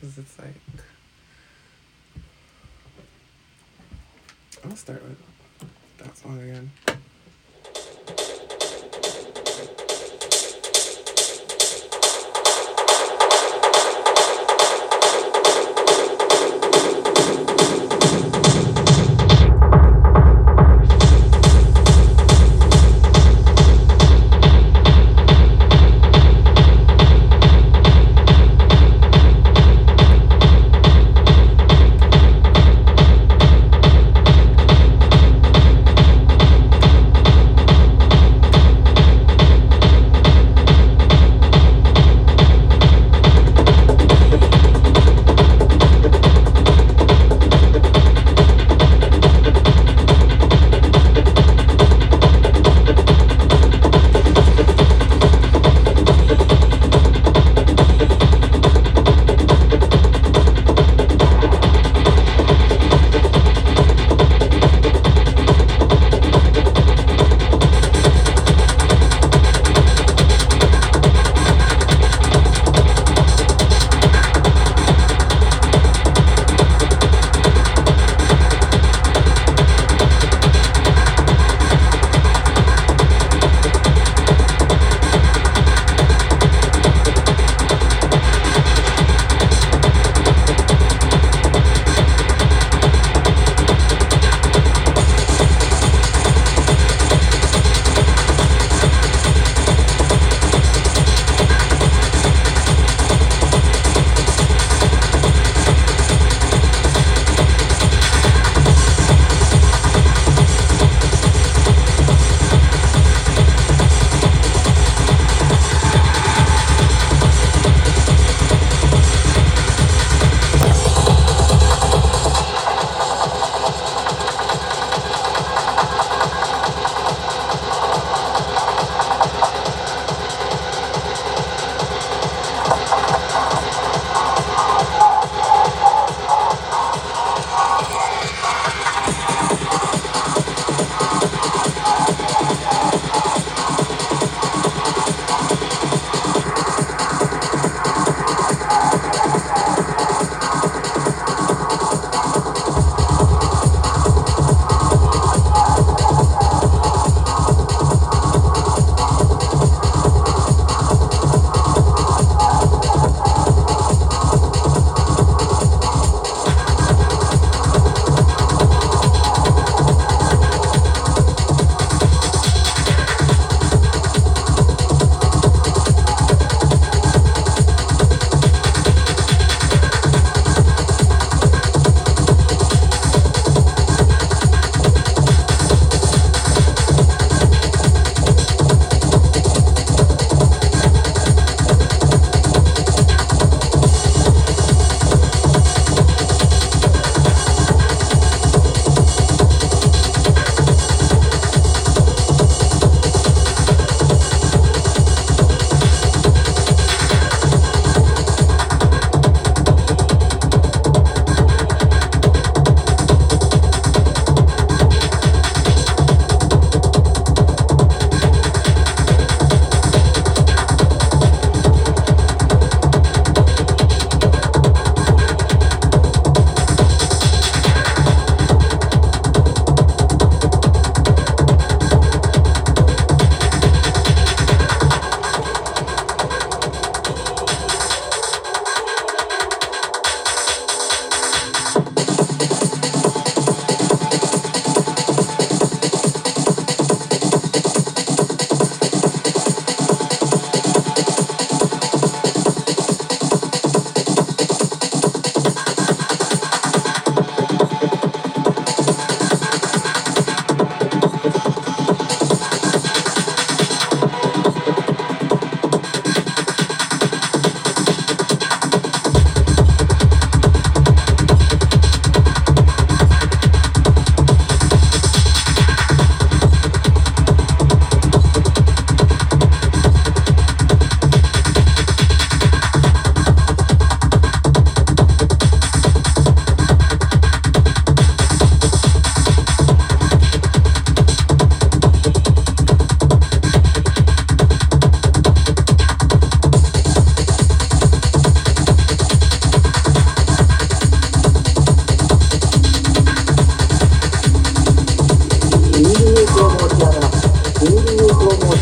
because it's like gonna start with that song again.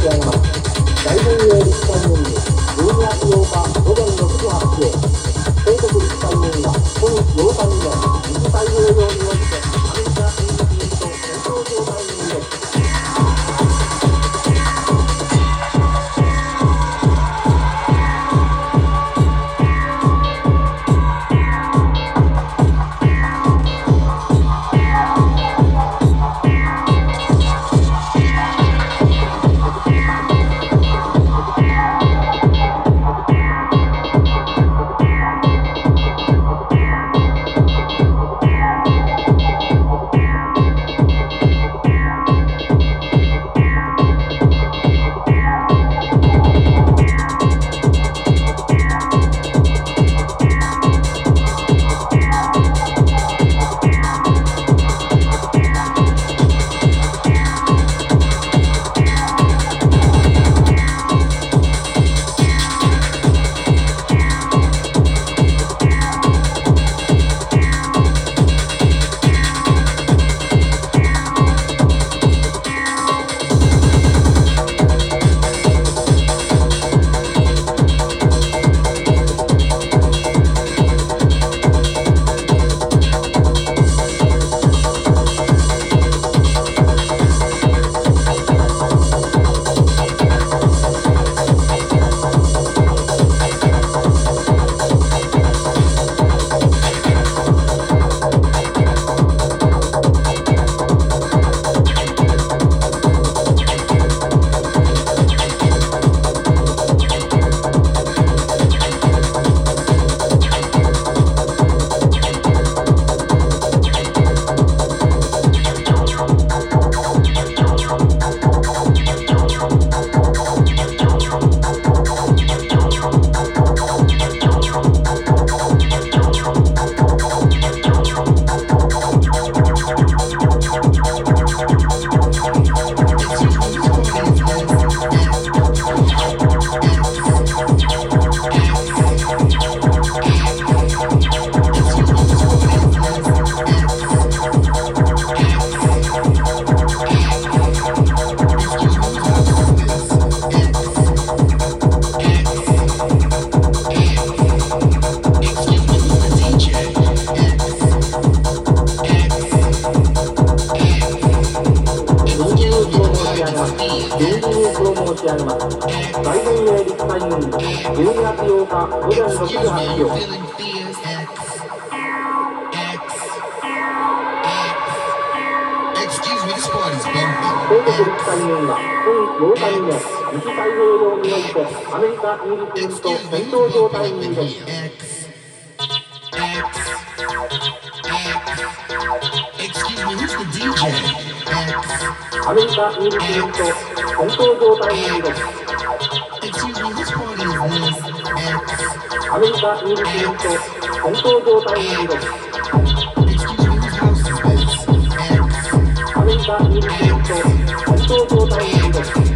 大本営立館より12月8日よ。先月2日に女、今月8日に女、西太平洋において、アメリカ、イギリスと戦闘状態にい。アメリカ、イギリスと戦闘状態にいる。アメリカイギリスによって戦争状態に挑むアメリカイギリスによって戦争状態に挑む